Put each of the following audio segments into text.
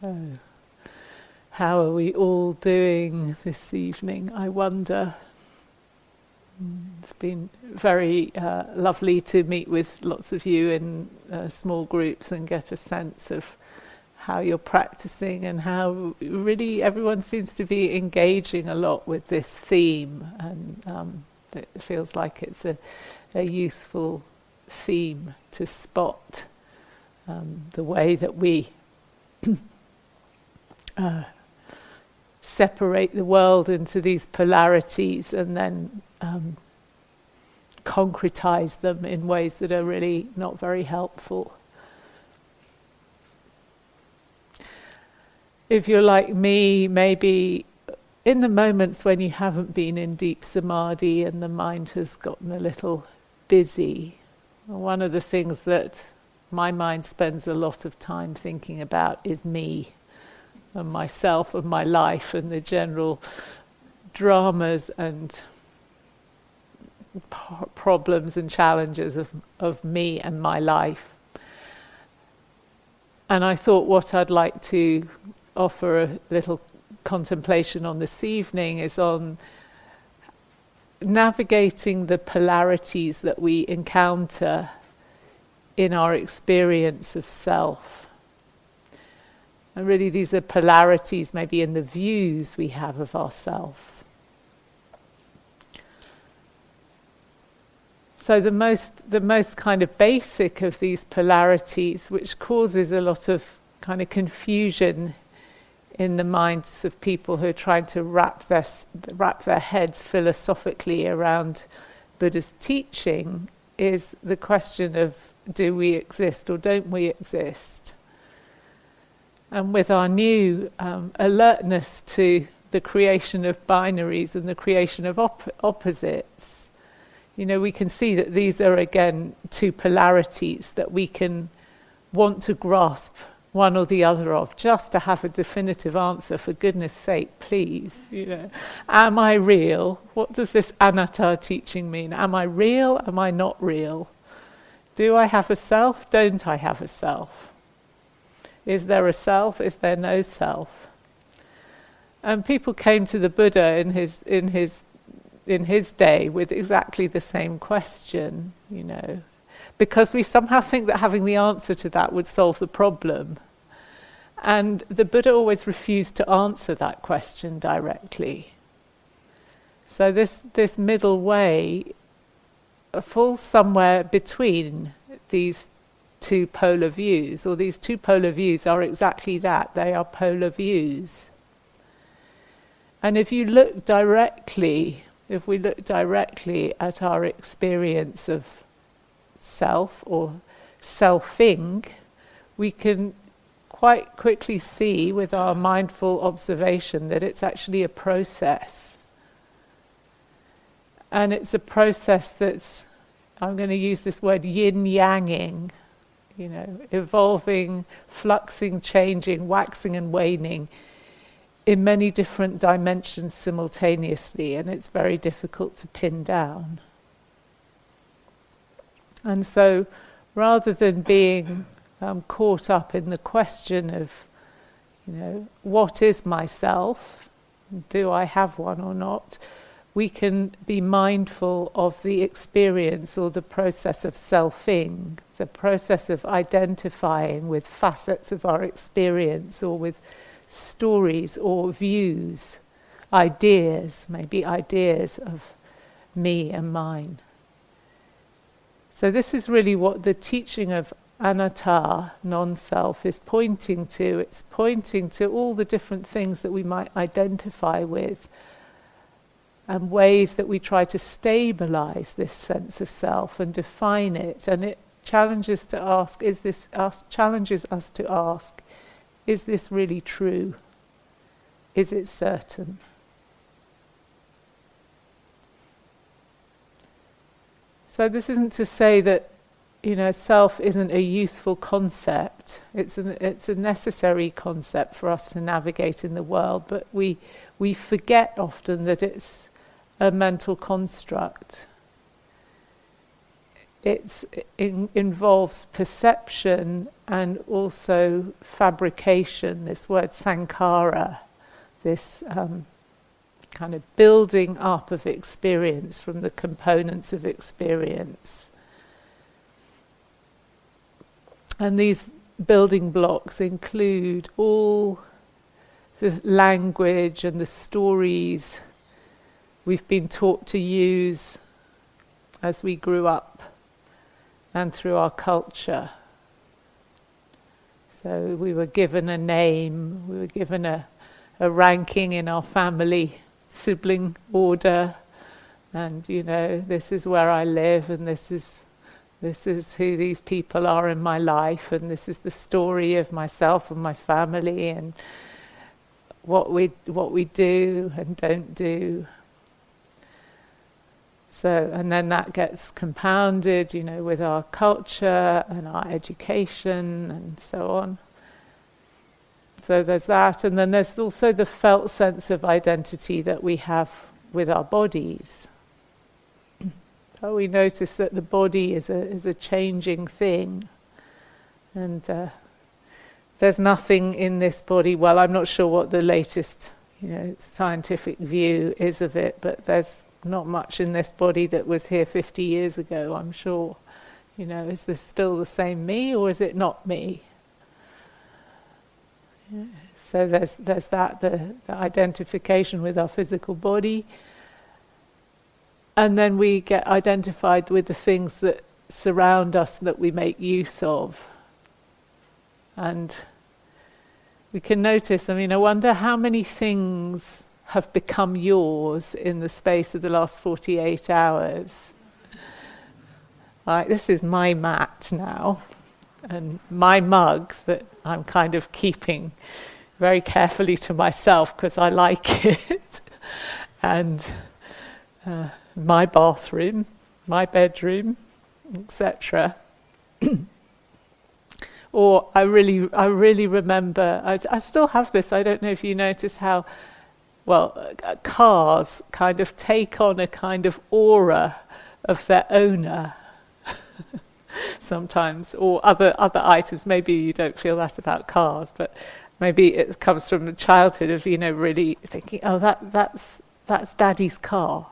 So, how are we all doing this evening? I wonder. It's been very uh, lovely to meet with lots of you in uh, small groups and get a sense of how you're practicing and how really everyone seems to be engaging a lot with this theme, and um, it feels like it's a, a useful theme to spot um, the way that we uh, separate the world into these polarities and then um, concretize them in ways that are really not very helpful. If you're like me, maybe in the moments when you haven't been in deep samadhi and the mind has gotten a little busy, one of the things that my mind spends a lot of time thinking about is me and myself and my life and the general dramas and p- problems and challenges of, of me and my life. And I thought what I'd like to offer a little contemplation on this evening is on navigating the polarities that we encounter in our experience of self. And really, these are polarities maybe in the views we have of ourself. So the most, the most kind of basic of these polarities, which causes a lot of kind of confusion in the minds of people who are trying to wrap their wrap their heads philosophically around Buddha's teaching, is the question of do we exist or don't we exist? And with our new um, alertness to the creation of binaries and the creation of op- opposites, you know, we can see that these are again two polarities that we can want to grasp one or the other of, just to have a definitive answer. For goodness' sake, please, you know, am I real? What does this anatta teaching mean? Am I real? Am I not real? Do I have a self? Don't I have a self? Is there a self? Is there no self? And people came to the Buddha in his in his in his day with exactly the same question, you know, because we somehow think that having the answer to that would solve the problem. And the Buddha always refused to answer that question directly. So this this middle way falls somewhere between these two polar views, or these two polar views are exactly that they are polar views. And if you look directly, if we look directly at our experience of self or selfing, we can quite quickly see with our mindful observation that it's actually a process. And it's a process that's, I'm going to use this word yin yanging, you know, evolving, fluxing, changing, waxing and waning in many different dimensions simultaneously, and it's very difficult to pin down. And so, rather than being um, caught up in the question of, you know, what is myself? Do I have one or not? We can be mindful of the experience or the process of selfing, the process of identifying with facets of our experience or with stories or views, ideas, maybe ideas of me and mine. So, this is really what the teaching of anatta, non self, is pointing to. It's pointing to all the different things that we might identify with and ways that we try to stabilize this sense of self and define it. And it challenges to ask, is this us, challenges us to ask, is this really true? Is it certain? So this isn't to say that you know self isn't a useful concept. It's an, it's a necessary concept for us to navigate in the world, but we we forget often that it's a mental construct. it involves perception and also fabrication. This word sankhara, this um, kind of building up of experience from the components of experience. And these building blocks include all the language and the stories we've been taught to use as we grew up and through our culture. So we were given a name, we were given a, a ranking in our family sibling order, and you know, this is where I live, and this is this is who these people are in my life, and this is the story of myself and my family, and what we what we do and don't do. So, and then that gets compounded, you know, with our culture and our education and so on. So there's that, and then there's also the felt sense of identity that we have with our bodies. so we notice that the body is a is a changing thing, and uh, there's nothing in this body. Well, I'm not sure what the latest, you know, scientific view is of it, but there's not much in this body that was here 50 years ago. I'm sure. You know, is this still the same me, or is it not me? So there's there's that the, the identification with our physical body, and then we get identified with the things that surround us that we make use of. And we can notice. I mean, I wonder how many things have become yours in the space of the last 48 hours. Like, this is my mat now and my mug that I'm kind of keeping very carefully to myself because I like it, and uh, my bathroom, my bedroom, etc. or I really, I really remember. I, I still have this. I don't know if you notice how well, uh, cars kind of take on a kind of aura of their owner sometimes, or other other items. Maybe you don't feel that about cars, but maybe it comes from the childhood of you know really thinking, oh, that that's that's Daddy's car.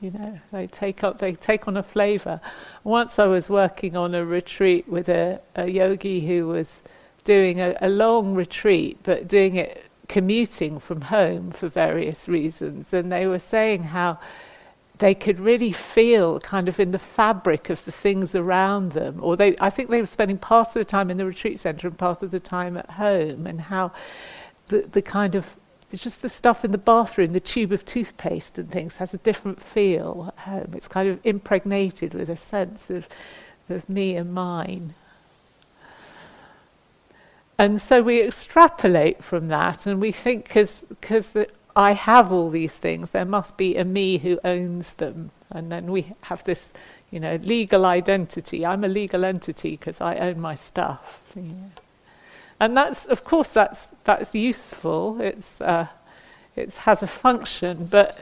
You know, they take on they take on a flavour. Once I was working on a retreat with a, a yogi who was doing a, a long retreat, but doing it commuting from home for various reasons, and they were saying how they could really feel kind of in the fabric of the things around them. Or they, I think they were spending part of the time in the retreat centre and part of the time at home, and how the, the kind of just the stuff in the bathroom, the tube of toothpaste and things, has a different feel at home. It's kind of impregnated with a sense of, of me and mine. And so we extrapolate from that, and we think because I have all these things. There must be a me who owns them. And then we have this, you know, legal identity. I'm a legal entity because I own my stuff. And that's, of course, that's, that's useful. It's, uh, it has a function, but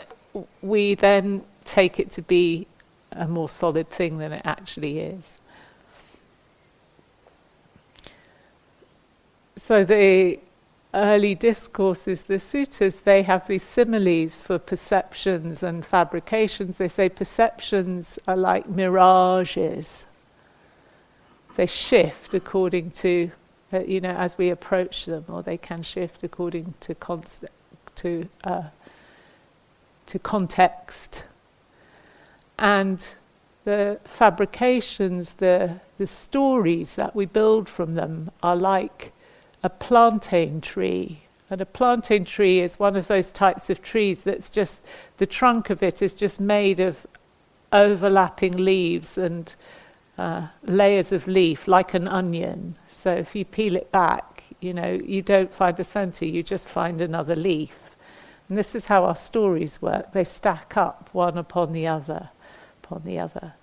we then take it to be a more solid thing than it actually is. So the early discourses, the sutras, they have these similes for perceptions and fabrications. They say perceptions are like mirages. They shift according to, uh, you know, as we approach them, or they can shift according to const- to uh, to context. And the fabrications, the the stories that we build from them, are like a plantain tree. And a plantain tree is one of those types of trees that's just, the trunk of it is just made of overlapping leaves and uh, layers of leaf, like an onion. So if you peel it back, you know, you don't find the center, you just find another leaf. And this is how our stories work. They stack up one upon the other, upon the other.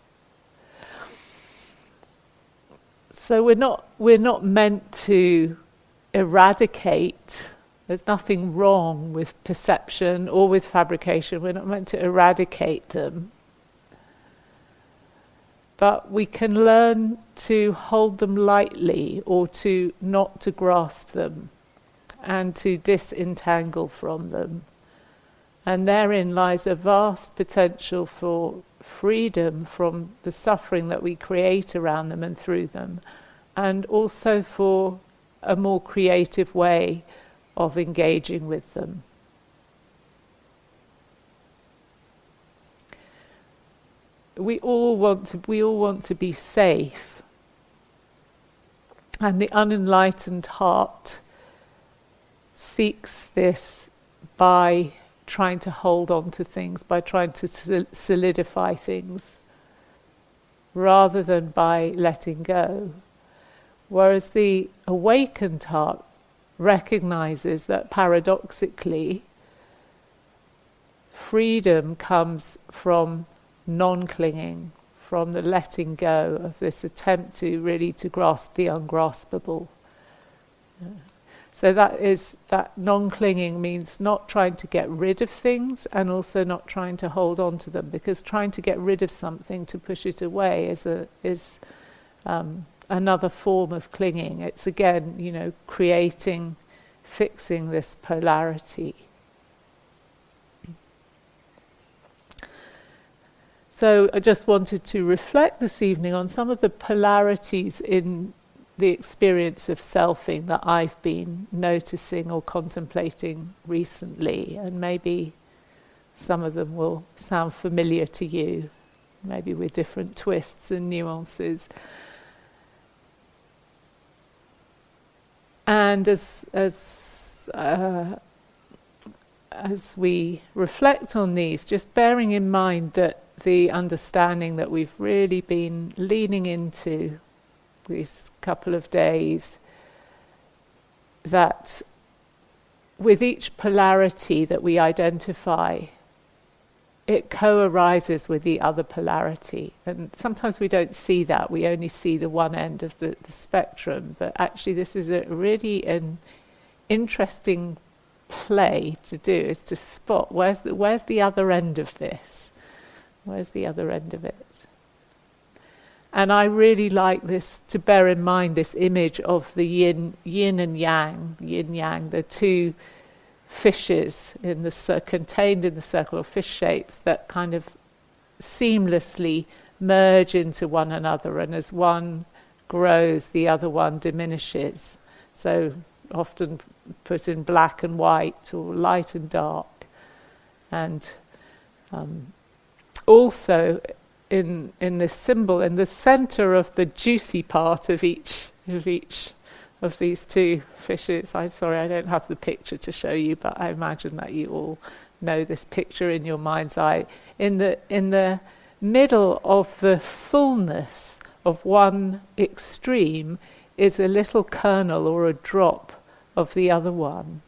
So we're not, we're not meant to eradicate. There's nothing wrong with perception or with fabrication. We're not meant to eradicate them. but we can learn to hold them lightly or to not to grasp them and to disentangle from them. And therein lies a vast potential for freedom from the suffering that we create around them and through them, and also for a more creative way of engaging with them. We all want to, we all want to be safe. And the unenlightened heart seeks this by trying to hold on to things, by trying to solidify things, rather than by letting go. Whereas the awakened heart recognizes that paradoxically, freedom comes from non clinging, from the letting go of this attempt to really to grasp the ungraspable. So that is that non-clinging means not trying to get rid of things and also not trying to hold on to them because trying to get rid of something to push it away is a is um, another form of clinging. It's again, you know, creating, fixing this polarity. So I just wanted to reflect this evening on some of the polarities in the experience of selfing that I've been noticing or contemplating recently, and maybe some of them will sound familiar to you, maybe with different twists and nuances. And as as uh, as we reflect on these, just bearing in mind that the understanding that we've really been leaning into these couple of days that with each polarity that we identify, it co arises with the other polarity. And sometimes we don't see that, we only see the one end of the, the spectrum. But actually, this is a really an interesting play to do is to spot where's the, where's the other end of this? Where's the other end of it? And I really like this to bear in mind this image of the yin, yin and yang, yin yang, the two fishes in the contained in the circle of fish shapes that kind of seamlessly merge into one another, and as one grows, the other one diminishes. So often put in black and white or light and dark, and um, also in in this symbol in the center of the juicy part of each of each of these two fishes. I'm sorry I don't have the picture to show you, but I imagine that you all know this picture in your mind's eye. In the in the middle of the fullness of one extreme is a little kernel or a drop of the other one.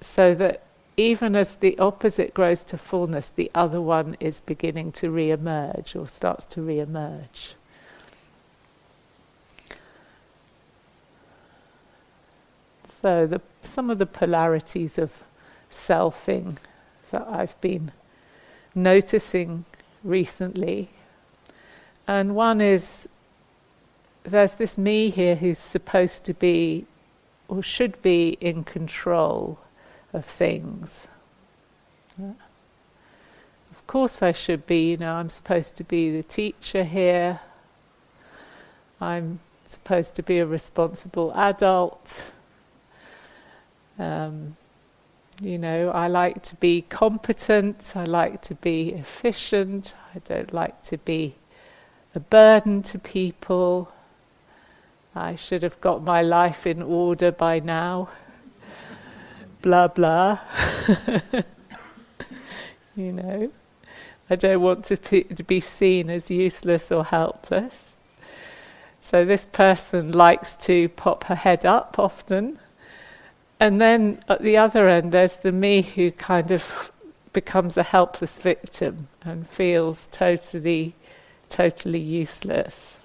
So that even as the opposite grows to fullness, the other one is beginning to re emerge or starts to re emerge. So, the, some of the polarities of selfing that I've been noticing recently. And one is there's this me here who's supposed to be or should be in control of things. Of course, I should be, you know, I'm supposed to be the teacher here, I'm supposed to be a responsible adult. Um, you know, I like to be competent, I like to be efficient, I don't like to be a burden to people. I should have got my life in order by now blah blah. you know, I don't want to, pe- to be seen as useless or helpless. So this person likes to pop her head up often. And then at the other end, there's the me who kind of becomes a helpless victim and feels totally, totally useless.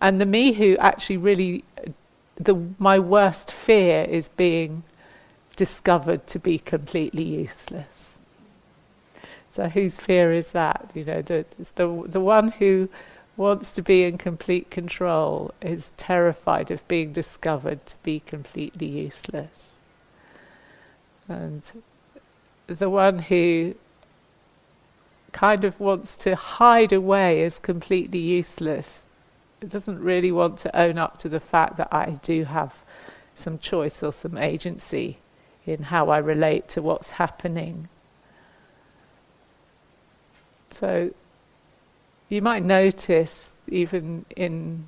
And the me who actually really, the, my worst fear is being discovered to be completely useless. So whose fear is that? You know, the, the the one who wants to be in complete control is terrified of being discovered to be completely useless. And the one who kind of wants to hide away as completely useless doesn't really want to own up to the fact that I do have some choice or some agency in how I relate to what's happening. So you might notice even in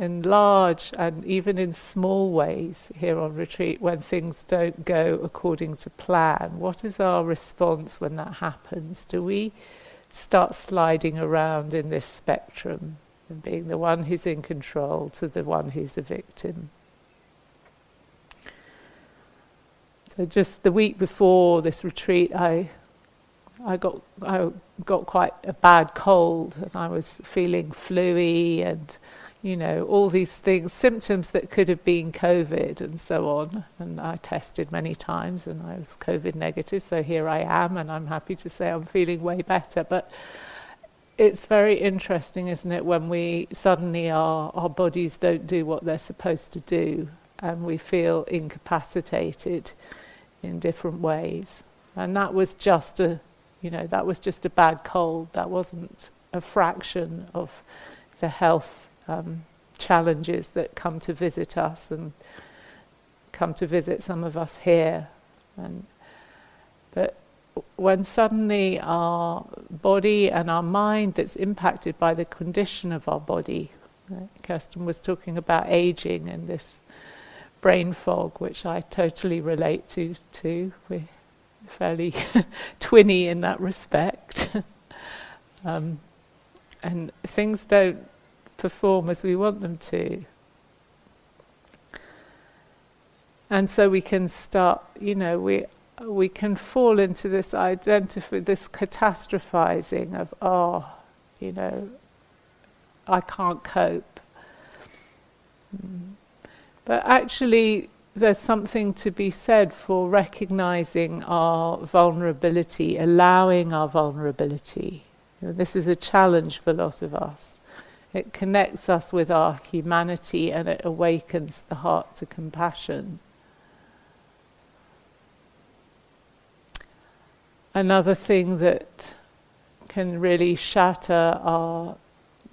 in large and even in small ways here on retreat when things don't go according to plan what is our response when that happens? Do we start sliding around in this spectrum and being the one who's in control to the one who's a victim? So just the week before this retreat i I got I got quite a bad cold and I was feeling fluey and you know all these things symptoms that could have been covid and so on. And I tested many times and I was covid negative so here I am and I'm happy to say I'm feeling way better. But it's very interesting isn't it when we suddenly our our bodies don't do what they're supposed to do and we feel incapacitated in different ways. And that was just a you know, that was just a bad cold. That wasn't a fraction of the health um, challenges that come to visit us and come to visit some of us here. And but when suddenly our body and our mind that's impacted by the condition of our body, uh, Kirsten was talking about aging and this brain fog, which I totally relate to. Too, we fairly twinny in that respect. um, and things don't perform as we want them to. And so we can start, you know, we we can fall into this identify this catastrophizing of oh, you know, I can't cope. Mm. But actually, there's something to be said for recognizing our vulnerability, allowing our vulnerability. You know, this is a challenge for a lot of us. It connects us with our humanity and it awakens the heart to compassion. Another thing that can really shatter our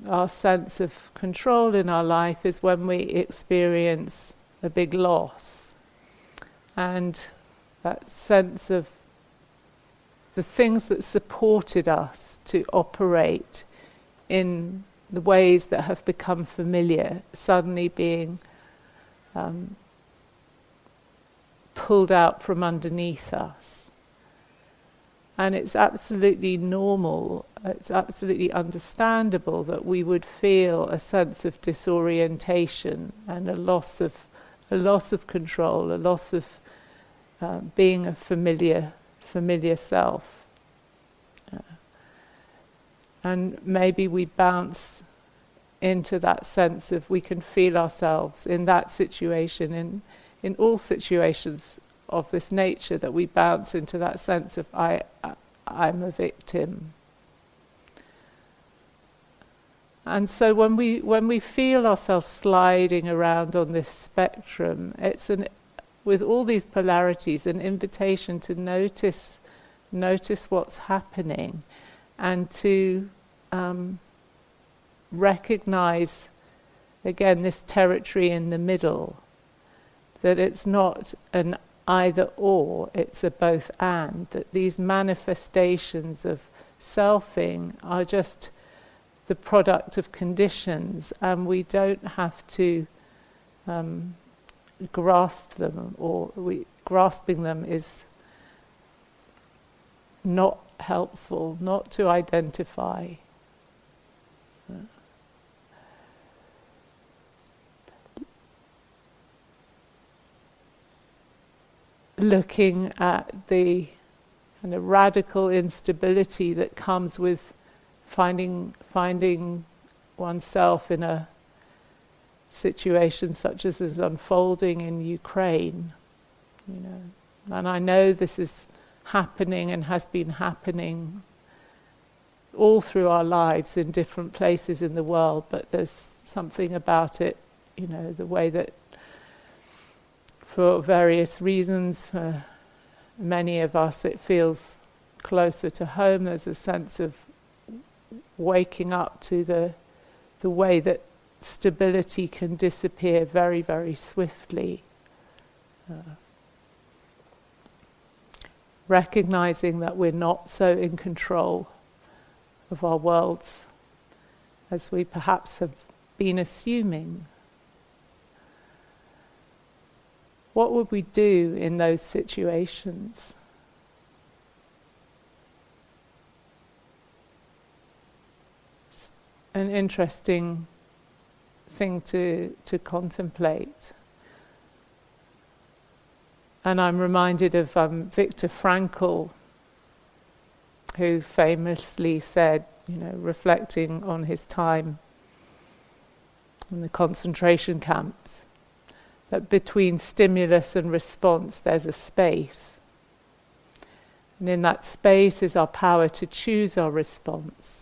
our sense of control in our life is when we experience a big loss. And that sense of the things that supported us to operate in the ways that have become familiar suddenly being um, pulled out from underneath us. And it's absolutely normal, it's absolutely understandable that we would feel a sense of disorientation and a loss of a loss of control, a loss of uh, being a familiar, familiar self. Uh, and maybe we bounce into that sense of we can feel ourselves in that situation, in, in all situations of this nature, that we bounce into that sense of I, I I'm a victim. And so when we when we feel ourselves sliding around on this spectrum, it's an with all these polarities an invitation to notice notice what's happening and to um, recognize again this territory in the middle that it's not an either or it's a both and that these manifestations of selfing are just the product of conditions, and we don't have to um, grasp them, or we, grasping them is not helpful, not to identify. Looking at the kind of radical instability that comes with finding finding oneself in a situation such as is unfolding in Ukraine, you know. And I know this is happening and has been happening all through our lives in different places in the world, but there's something about it, you know, the way that for various reasons, for many of us, it feels closer to home. There's a sense of waking up to the the way that stability can disappear very, very swiftly. Uh, recognizing that we're not so in control of our worlds as we perhaps have been assuming. What would we do in those situations? An interesting thing to, to contemplate. And I'm reminded of um, Viktor Frankl, who famously said, you know, reflecting on his time in the concentration camps, that between stimulus and response there's a space. And in that space is our power to choose our response.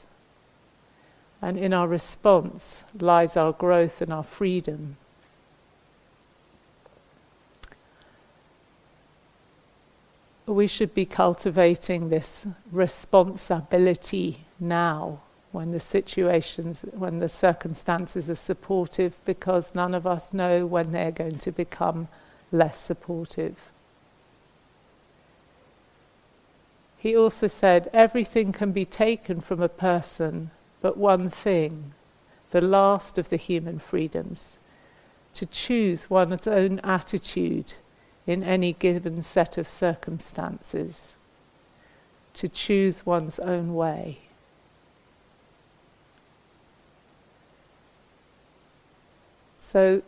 And in our response lies our growth and our freedom. we should be cultivating this responsibility now when the situations, when the circumstances are supportive, because none of us know when they're going to become less supportive. He also said, Everything can be taken from a person, but one thing, the last of the human freedoms, to choose one's own attitude in any given set of circumstances, to choose one's own way. So,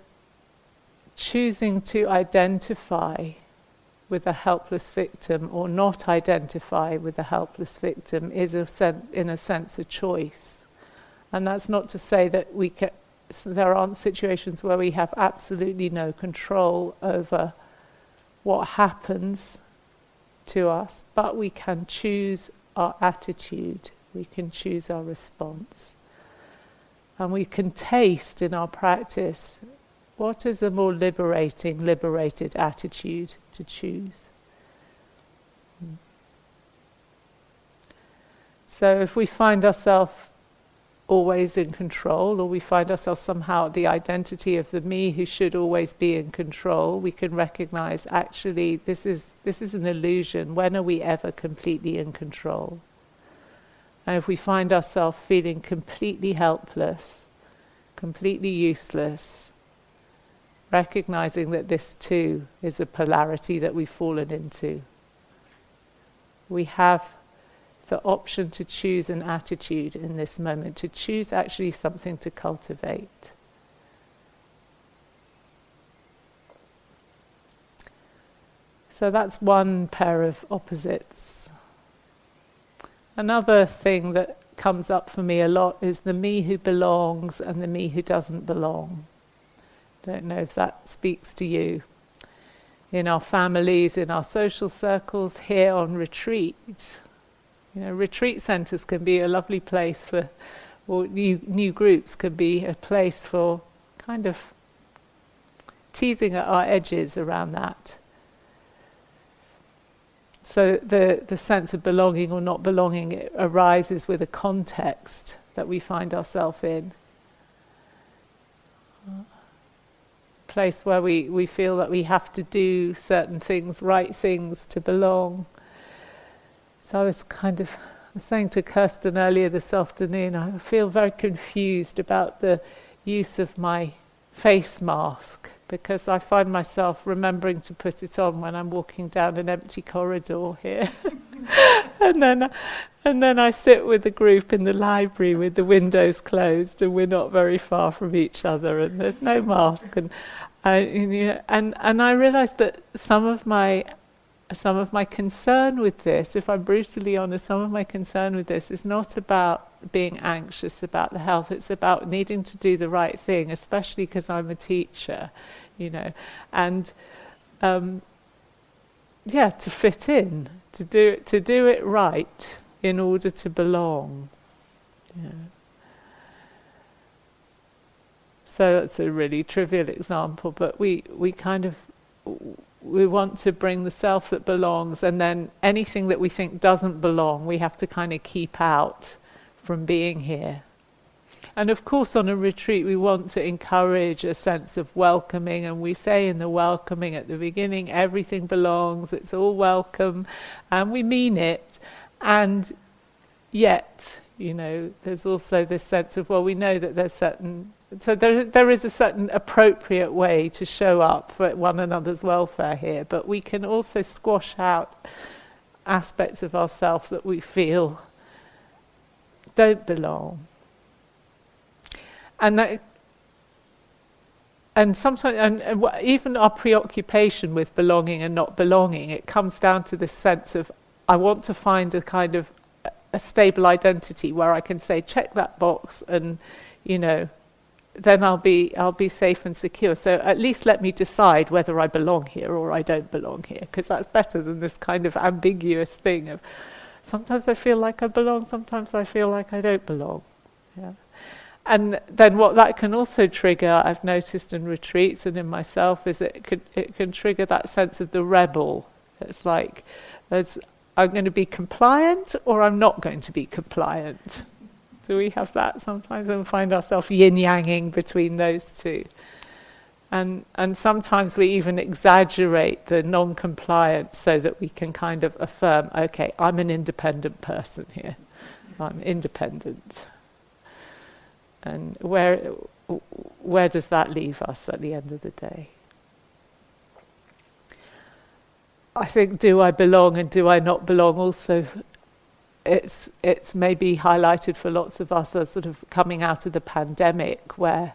choosing to identify with a helpless victim or not identify with a helpless victim is, a sense, in a sense, a choice. And that's not to say that we can, there aren't situations where we have absolutely no control over what happens to us, but we can choose our attitude, we can choose our response. And we can taste in our practice what is a more liberating, liberated attitude to choose. Hmm. So if we find ourselves always in control, or we find ourselves somehow the identity of the me who should always be in control, we can recognize actually this is this is an illusion. When are we ever completely in control? And if we find ourselves feeling completely helpless, completely useless, recognizing that this too is a polarity that we've fallen into. We have the option to choose an attitude in this moment, to choose actually something to cultivate. So that's one pair of opposites. Another thing that comes up for me a lot is the me who belongs and the me who doesn't belong. Don't know if that speaks to you. In our families, in our social circles, here on retreat, you know, retreat centres can be a lovely place for, or new new groups can be a place for kind of teasing at our edges around that. So the the sense of belonging or not belonging arises with a context that we find ourselves in. A place where we, we feel that we have to do certain things, right things to belong. So I was kind of saying to Kirsten earlier this afternoon, I feel very confused about the use of my face mask because I find myself remembering to put it on when I'm walking down an empty corridor here. and then and then I sit with the group in the library with the windows closed and we're not very far from each other and there's no mask and I, you know, and and I realized that some of my some of my concern with this, if I'm brutally honest, some of my concern with this is not about being anxious about the health, it's about needing to do the right thing, especially because I'm a teacher, you know, and um, yeah, to fit in, to do, to do it right in order to belong. Yeah. So that's a really trivial example, but we, we kind of we want to bring the self that belongs, and then anything that we think doesn't belong, we have to kind of keep out from being here. And of course, on a retreat, we want to encourage a sense of welcoming, and we say in the welcoming at the beginning, everything belongs, it's all welcome, and we mean it. And yet, you know, there's also this sense of, well, we know that there's certain so there, there is a certain appropriate way to show up for one another's welfare here, but we can also squash out aspects of ourselves that we feel don't belong. And that, and sometimes, and, and even our preoccupation with belonging and not belonging, it comes down to this sense of I want to find a kind of a stable identity where I can say check that box and you know then I'll be I'll be safe and secure. So at least let me decide whether I belong here or I don't belong here, because that's better than this kind of ambiguous thing of sometimes I feel like I belong, sometimes I feel like I don't belong. Yeah. And then what that can also trigger, I've noticed in retreats and in myself, is it can it can trigger that sense of the rebel. It's like I'm going to be compliant or I'm not going to be compliant. Do we have that sometimes and find ourselves yin yanging between those two? And, and sometimes we even exaggerate the non compliance so that we can kind of affirm, okay, I'm an independent person here. I'm independent. And where, where does that leave us at the end of the day? I think, do I belong and do I not belong also it's it's maybe highlighted for lots of us as sort of coming out of the pandemic where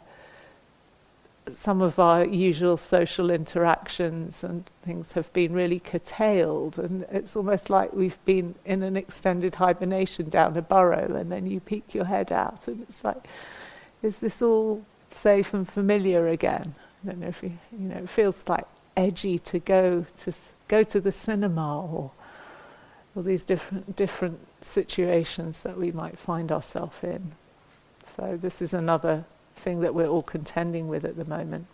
some of our usual social interactions and things have been really curtailed. And it's almost like we've been in an extended hibernation down a burrow and then you peek your head out and it's like is this all safe and familiar again? I don't know if you you know it feels like edgy to go to go to the cinema or all these different different situations that we might find ourselves in. So this is another thing that we're all contending with at the moment.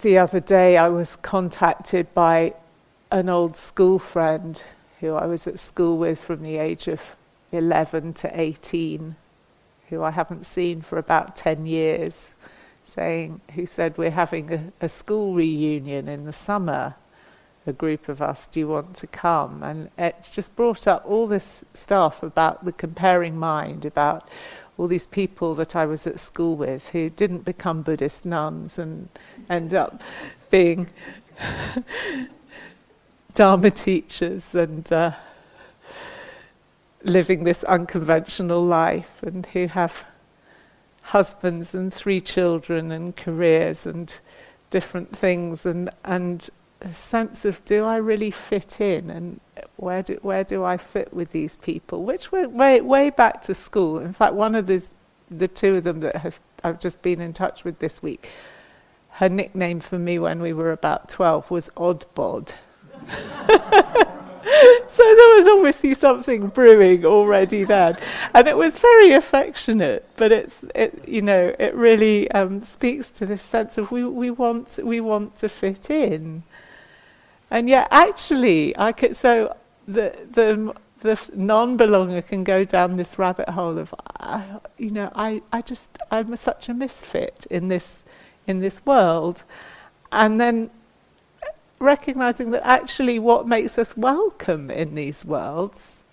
The other day I was contacted by an old school friend who I was at school with from the age of 11 to 18, who I haven't seen for about 10 years saying, who said, We're having a, a school reunion in the summer, a group of us, do you want to come? And it's just brought up all this stuff about the comparing mind, about all these people that I was at school with who didn't become Buddhist nuns and end up being Dharma teachers and uh, living this unconventional life, and who have husbands and three children and careers and different things and and a sense of do I really fit in and where do where do I fit with these people? Which went way way back to school. In fact one of these the two of them that have I've just been in touch with this week her nickname for me when we were about 12 was Oddbod so there was obviously something brewing already then, and it was very affectionate. But it's it you know it really um, speaks to this sense of we we want we want to fit in, and yet actually I could so the the the non-belonger can go down this rabbit hole of uh, you know I I just I'm such a misfit in this in this world, and then recognizing that actually what makes us welcome in these worlds,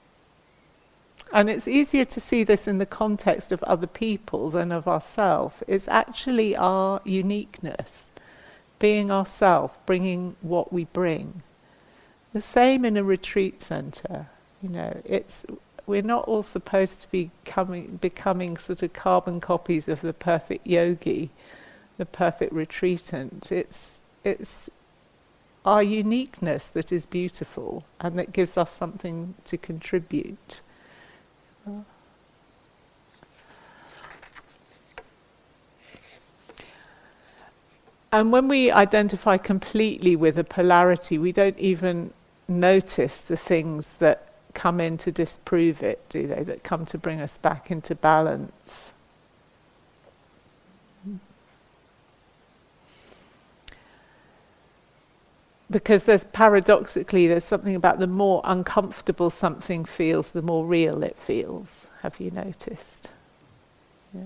and it's easier to see this in the context of other people than of ourselves, is actually our uniqueness, being ourself, bringing what we bring. The same in a retreat center. You know, it's we're not all supposed to be coming, becoming sort of carbon copies of the perfect yogi, the perfect retreatant. It's it's our uniqueness that is beautiful and that gives us something to contribute. And when we identify completely with a polarity, we don't even notice the things that come in to disprove it, do they? That come to bring us back into balance. Because there's paradoxically, there's something about the more uncomfortable something feels, the more real it feels. Have you noticed? Yeah.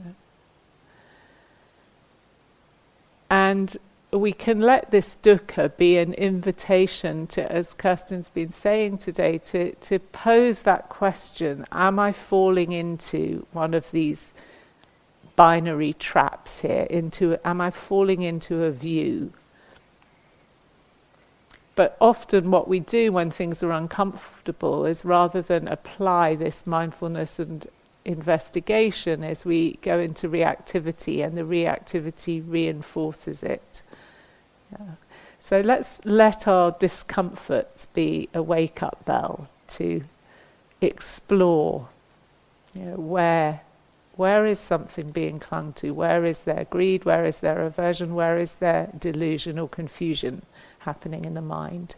And we can let this dukkha be an invitation to, as Kirsten's been saying today, to, to pose that question Am I falling into one of these binary traps here? Into, am I falling into a view? But often, what we do when things are uncomfortable is rather than apply this mindfulness and investigation, is we go into reactivity, and the reactivity reinforces it. Yeah. So let's let our discomforts be a wake up bell to explore you know, where, where is something being clung to? Where is there greed? Where is there aversion? Where is there delusion or confusion happening in the mind?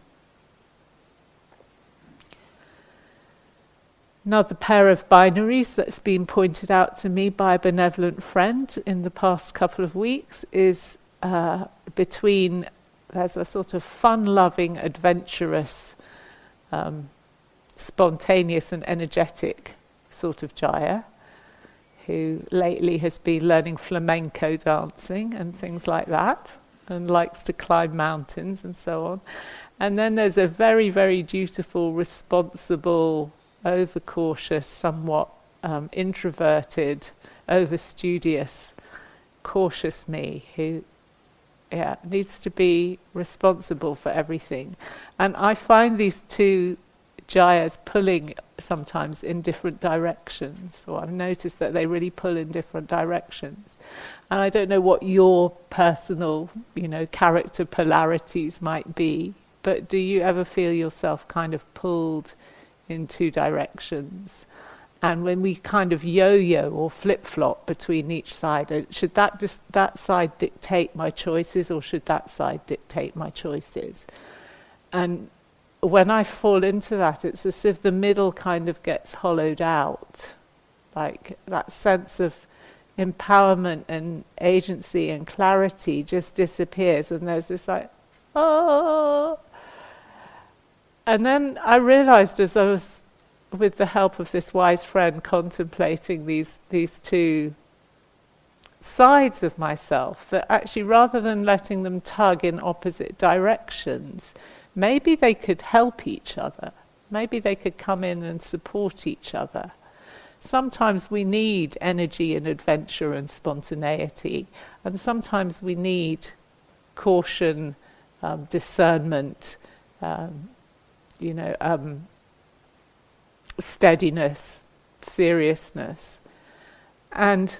Another pair of binaries that's been pointed out to me by a benevolent friend in the past couple of weeks is uh, between there's a sort of fun-loving, adventurous, um, spontaneous, and energetic sort of Jaya, who lately has been learning flamenco dancing and things like that, and likes to climb mountains and so on. And then there's a very, very dutiful, responsible, overcautious, somewhat um, introverted, over studious, cautious me who yeah, needs to be responsible for everything. And I find these two jayas pulling sometimes in different directions, or I've noticed that they really pull in different directions. And I don't know what your personal, you know, character polarities might be, but do you ever feel yourself kind of pulled in two directions? and when we kind of yo-yo or flip-flop between each side, uh, should that dis- that side dictate my choices, or should that side dictate my choices? And when I fall into that, it's as if the middle kind of gets hollowed out, like that sense of empowerment and agency and clarity just disappears, and there's this like, oh. And then I realized as I was with the help of this wise friend, contemplating these these two sides of myself, that actually rather than letting them tug in opposite directions, maybe they could help each other. Maybe they could come in and support each other. Sometimes we need energy and adventure and spontaneity, and sometimes we need caution, um, discernment, um, you know, um, steadiness, seriousness. And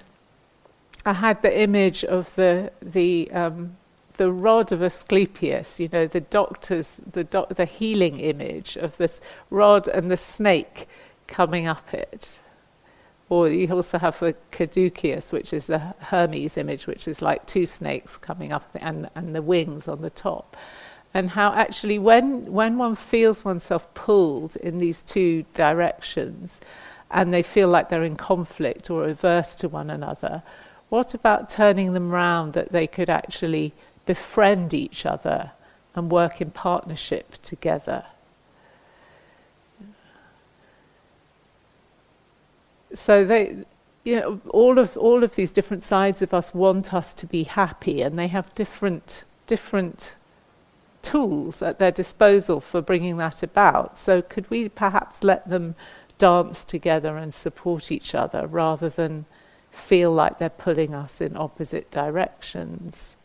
I had the image of the the um, the rod of Asclepius, you know, the doctor's the doc- the healing image of this rod and the snake coming up it. Or you also have the caduceus, which is the Hermes image, which is like two snakes coming up and, and the wings on the top and how actually when when one feels oneself pulled in these two directions and they feel like they're in conflict or averse to one another what about turning them round that they could actually befriend each other and work in partnership together so they you know all of all of these different sides of us want us to be happy and they have different different tools at their disposal for bringing that about. So, could we perhaps let them dance together and support each other rather than feel like they're pulling us in opposite directions?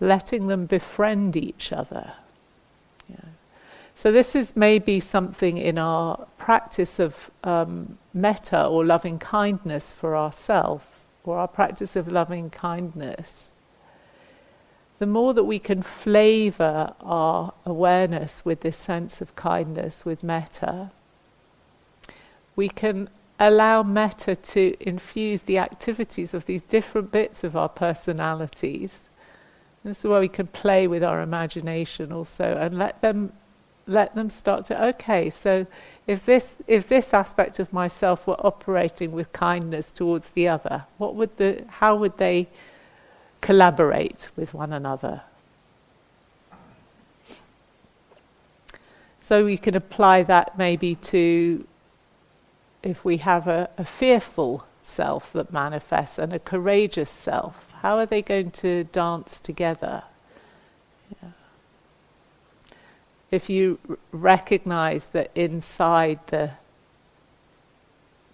Letting them befriend each other. Yeah. So, this is maybe something in our practice of um, metta or loving kindness for ourselves, or our practice of loving kindness the more that we can flavor our awareness with this sense of kindness, with metta, we can allow metta to infuse the activities of these different bits of our personalities. This is where we can play with our imagination also and let them let them start to okay. So if this if this aspect of myself were operating with kindness towards the other, what would the how would they collaborate with one another? So we can apply that maybe to if we have a, a fearful self that manifests and a courageous self, how are they going to dance together? Yeah. If you r- recognize that inside the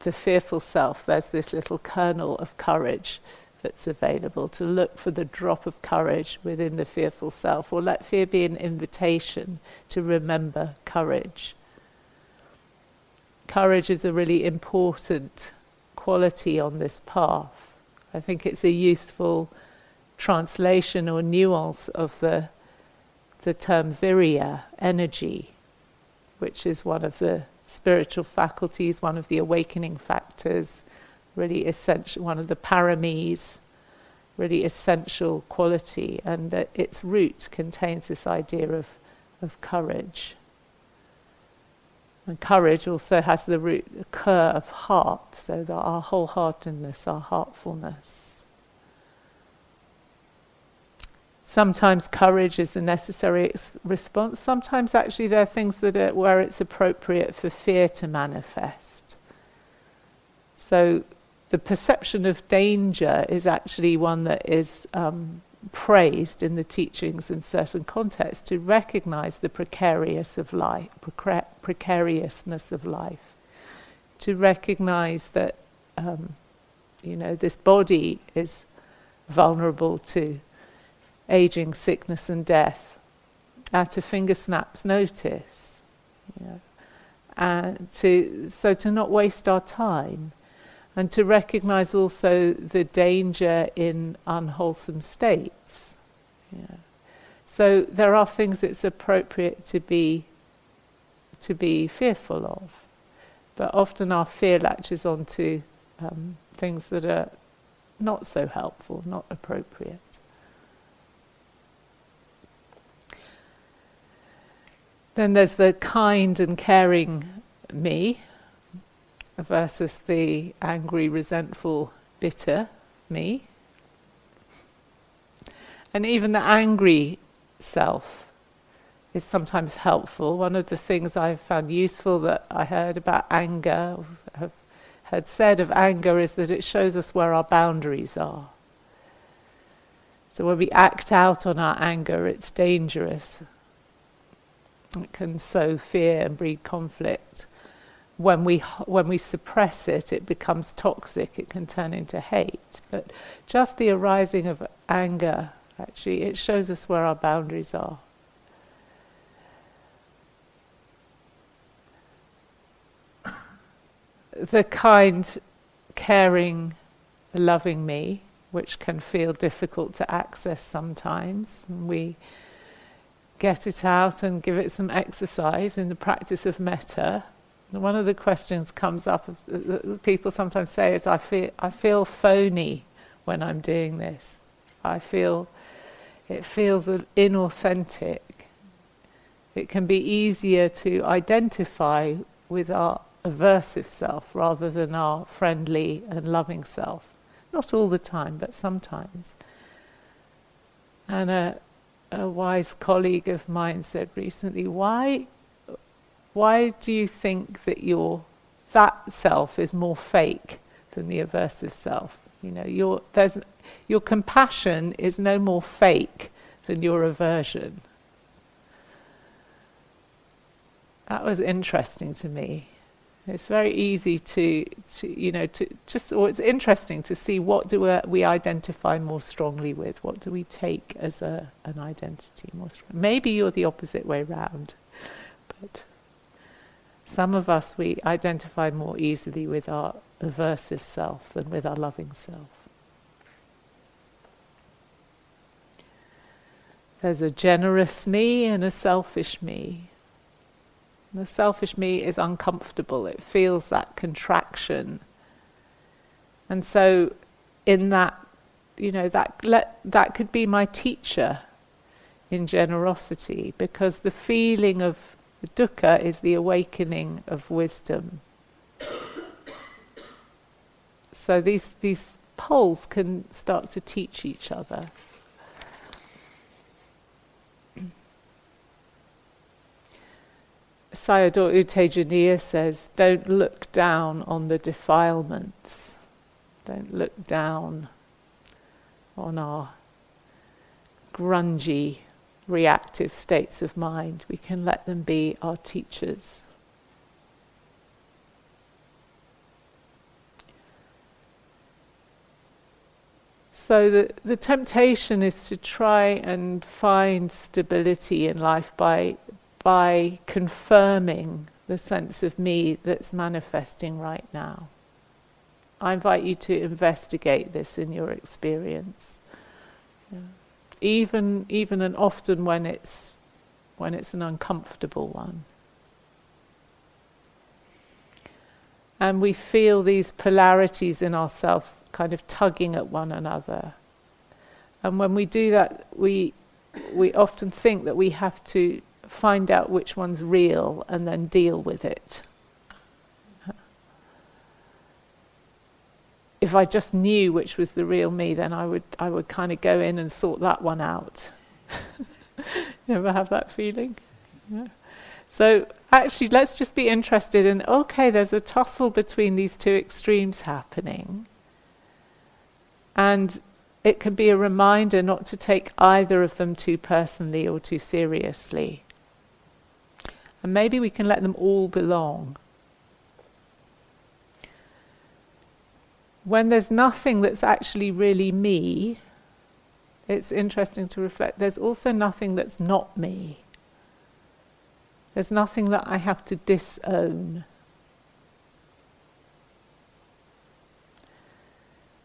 the fearful self, there's this little kernel of courage that's available to look for the drop of courage within the fearful self, or let fear be an invitation to remember courage. Courage is a really important quality on this path. I think it's a useful translation or nuance of the the term virya, energy, which is one of the spiritual faculties, one of the awakening factors, really essential, one of the paramis, really essential quality, and uh, its root contains this idea of, of courage. And courage also has the root, the of heart, so that our wholeheartedness, our heartfulness. Sometimes courage is the necessary ex- response. Sometimes actually there are things that are where it's appropriate for fear to manifest. So the perception of danger is actually one that is um, praised in the teachings in certain contexts to recognize the precarious of life, precar- precariousness of life, to recognize that um, you know this body is vulnerable to aging, sickness, and death at a finger snap's notice. You know, and to so to not waste our time and to recognize also the danger in unwholesome states. Yeah. So there are things it's appropriate to be to be fearful of, but often our fear latches onto um, things that are not so helpful, not appropriate. Then there's the kind and caring me, versus the angry, resentful, bitter me. And even the angry self is sometimes helpful. One of the things I've found useful that I heard about anger, have heard said of anger, is that it shows us where our boundaries are. So when we act out on our anger, it's dangerous. It can sow fear and breed conflict when we when we suppress it, it becomes toxic. It can turn into hate. But just the arising of anger, actually, it shows us where our boundaries are. The kind, caring, loving me, which can feel difficult to access sometimes, we get it out and give it some exercise in the practice of metta one of the questions comes up that people sometimes say is I feel I feel phony when I'm doing this. I feel it feels inauthentic. It can be easier to identify with our aversive self rather than our friendly and loving self. Not all the time, but sometimes. And a, a wise colleague of mine said recently, Why why do you think that your that self is more fake than the aversive self? You know, your there's your compassion is no more fake than your aversion. That was interesting to me. It's very easy to, to you know, to just, or it's interesting to see what do we, we identify more strongly with. What do we take as a, an identity more strongly? Maybe you're the opposite way round, but. Some of us, we identify more easily with our aversive self than with our loving self. There's a generous me and a selfish me. The selfish me is uncomfortable, it feels that contraction. And so, in that, you know, that, let, that could be my teacher in generosity because the feeling of The dukkha is the awakening of wisdom. So these, these poles can start to teach each other. Sayadaw U Tejaniya says, don't look down on the defilements. Don't look down on our grungy, reactive states of mind. We can let them be our teachers. So the, the temptation is to try and find stability in life by by confirming the sense of me that's manifesting right now. I invite you to investigate this in your experience. Yeah. Even even and often when it's when it's an uncomfortable one. And we feel these polarities in ourselves kind of tugging at one another. And when we do that, we we often think that we have to find out which one's real and then deal with it. If I just knew which was the real me, then I would I would kind of go in and sort that one out. you ever have that feeling? Yeah. So actually, let's just be interested in okay, there's a tussle between these two extremes happening. And it can be a reminder not to take either of them too personally or too seriously. And maybe we can let them all belong. When there's nothing that's actually really me, it's interesting to reflect, there's also nothing that's not me. There's nothing that I have to disown.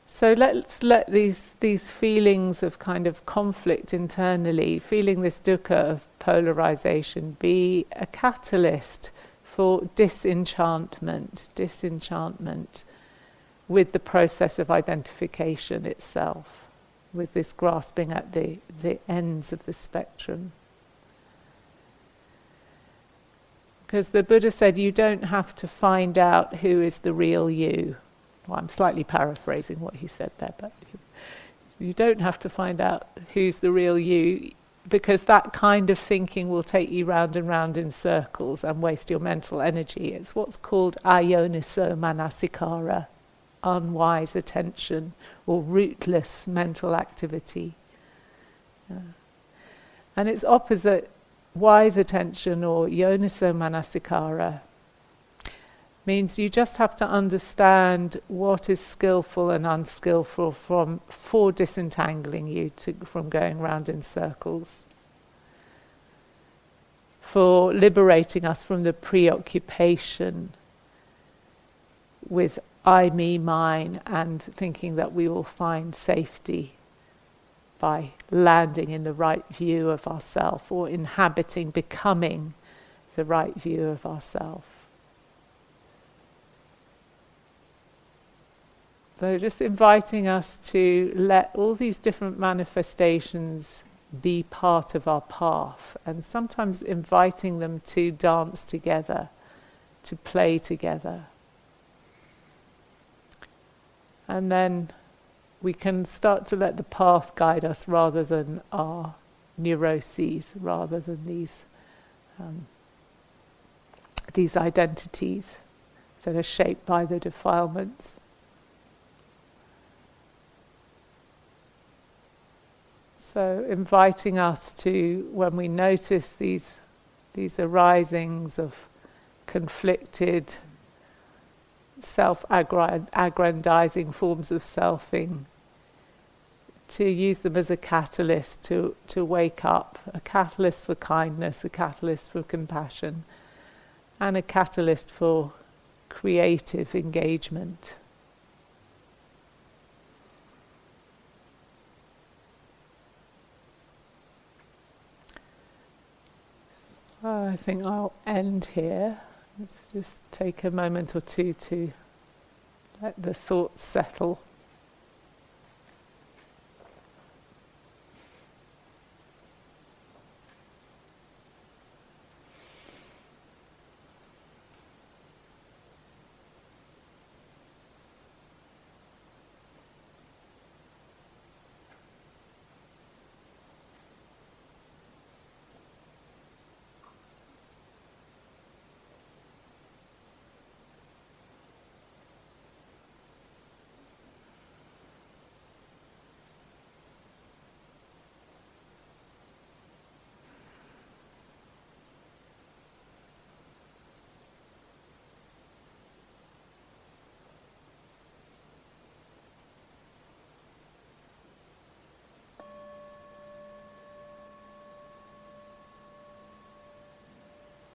So let's let these these feelings of kind of conflict internally, feeling this dukkha of polarization, be a catalyst for disenchantment, disenchantment with the process of identification itself, with this grasping at the, the ends of the spectrum. Because the Buddha said you don't have to find out who is the real you. Well, I'm slightly paraphrasing what he said there, but you, don't have to find out who's the real you because that kind of thinking will take you round and round in circles and waste your mental energy. It's what's called ayoniso manasikara, unwise attention or rootless mental activity. Yeah. And its opposite, wise attention or yoniso manasikara, means you just have to understand what is skillful and unskillful from for disentangling you to, from going round in circles for liberating us from the preoccupation with I, me, mine, and thinking that we will find safety by landing in the right view of ourself or inhabiting, becoming the right view of ourself. So, just inviting us to let all these different manifestations be part of our path, and sometimes inviting them to dance together, to play together. And then we can start to let the path guide us rather than our neuroses, rather than these, um, these identities that are shaped by the defilements. So, inviting us to, when we notice these, these arisings of conflicted, self aggrandizing forms of selfing, to use them as a catalyst to, to wake up, a catalyst for kindness, a catalyst for compassion, and a catalyst for creative engagement. I think I'll end here. Let's just take a moment or two to let the thoughts settle.